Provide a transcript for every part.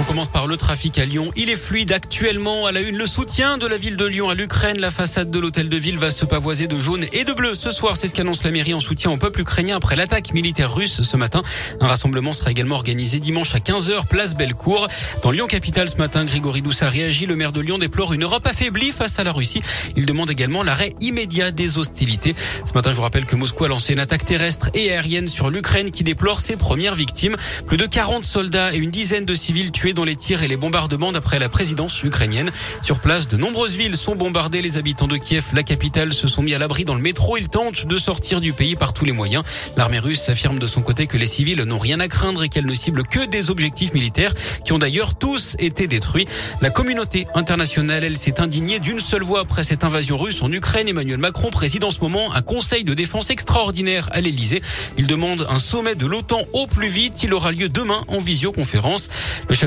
On commence par le trafic à Lyon. Il est fluide actuellement à la une. Le soutien de la ville de Lyon à l'Ukraine. La façade de l'hôtel de ville va se pavoiser de jaune et de bleu. Ce soir, c'est ce qu'annonce la mairie en soutien au peuple ukrainien après l'attaque militaire russe ce matin. Un rassemblement sera également organisé dimanche à 15h, place Bellecour. Dans Lyon Capitale ce matin, Grégory Douce a réagi. Le maire de Lyon déplore une Europe affaiblie face à la Russie. Il demande également l'arrêt immédiat des hostilités. Ce matin, je vous rappelle que Moscou a lancé une attaque terrestre et aérienne sur l'Ukraine qui déplore ses premières victimes. Plus de 40 soldats et une dizaine de civils tués dans les tirs et les bombardements d'après la présidence ukrainienne. Sur place, de nombreuses villes sont bombardées. Les habitants de Kiev, la capitale, se sont mis à l'abri dans le métro. Ils tentent de sortir du pays par tous les moyens. L'armée russe affirme de son côté que les civils n'ont rien à craindre et qu'elle ne cible que des objectifs militaires qui ont d'ailleurs tous été détruits. La communauté internationale, elle, s'est indignée d'une seule voix après cette invasion russe en Ukraine. Emmanuel Macron préside en ce moment un conseil de défense extraordinaire à l'Elysée. Il demande un sommet de l'OTAN au plus vite. Il aura lieu demain en visioconférence.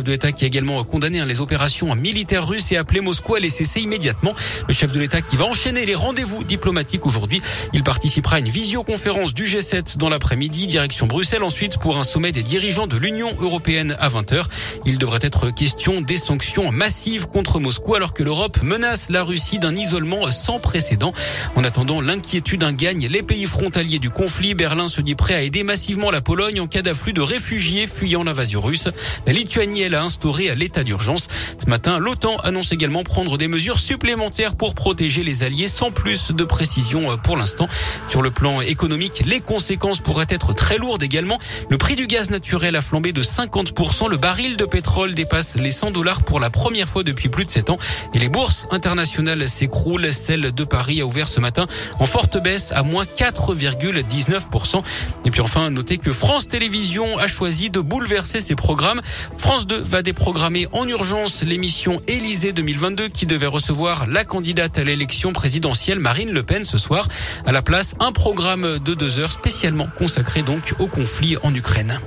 De l'État qui a également condamné hein, les opérations militaires russes et appelé Moscou à les cesser immédiatement. Le chef de l'État qui va enchaîner les rendez-vous diplomatiques aujourd'hui. Il participera à une visioconférence du G7 dans l'après-midi, direction Bruxelles ensuite pour un sommet des dirigeants de l'Union européenne à 20h. Il devrait être question des sanctions massives contre Moscou alors que l'Europe menace la Russie d'un isolement sans précédent. En attendant, l'inquiétude gagne les pays frontaliers du conflit. Berlin se dit prêt à aider massivement la Pologne en cas d'afflux de réfugiés fuyant l'invasion russe. La Lituanie, a instauré à l'état d'urgence. Ce matin, l'OTAN annonce également prendre des mesures supplémentaires pour protéger les alliés sans plus de précision euh, pour l'instant. Sur le plan économique, les conséquences pourraient être très lourdes également. Le prix du gaz naturel a flambé de 50%. Le baril de pétrole dépasse les 100 dollars pour la première fois depuis plus de 7 ans. Et les bourses internationales s'écroulent. Celle de Paris a ouvert ce matin en forte baisse à moins 4,19%. Et puis enfin, notez que France Télévisions a choisi de bouleverser ses programmes. France 2 va déprogrammer en urgence l'émission Élysée 2022 qui devait recevoir la candidate à l'élection présidentielle Marine Le Pen ce soir. À la place, un programme de deux heures spécialement consacré donc au conflit en Ukraine.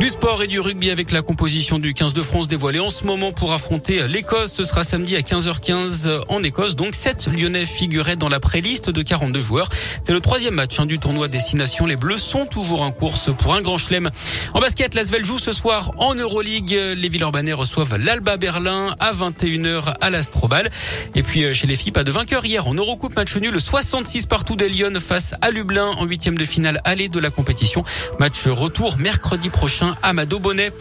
Du sport et du rugby avec la composition du 15 de France dévoilée en ce moment pour affronter l'Écosse. Ce sera samedi à 15h15 en Écosse. Donc 7 Lyonnais figuraient dans la préliste de 42 joueurs. C'est le troisième match hein, du tournoi Destination. Les Bleus sont toujours en course pour un grand chelem. En basket, l'Asvel joue ce soir en Euroleague. Les Villeurbanais reçoivent l'Alba Berlin à 21h à l'Astrobal. Et puis euh, chez les filles, pas de vainqueur hier en Eurocoupe match nul 66 partout des Lyon face à Lublin en huitième de finale aller de la compétition. Match retour mercredi prochain Amado Bonnet.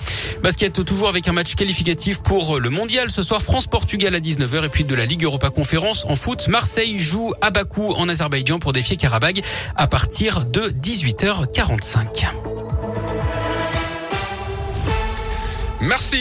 Basket toujours avec un match qualificatif pour le mondial. Ce soir, France-Portugal à 19h et puis de la Ligue Europa Conférence en foot. Marseille joue à Bakou en Azerbaïdjan pour défier Karabag à partir de 18h45. Merci.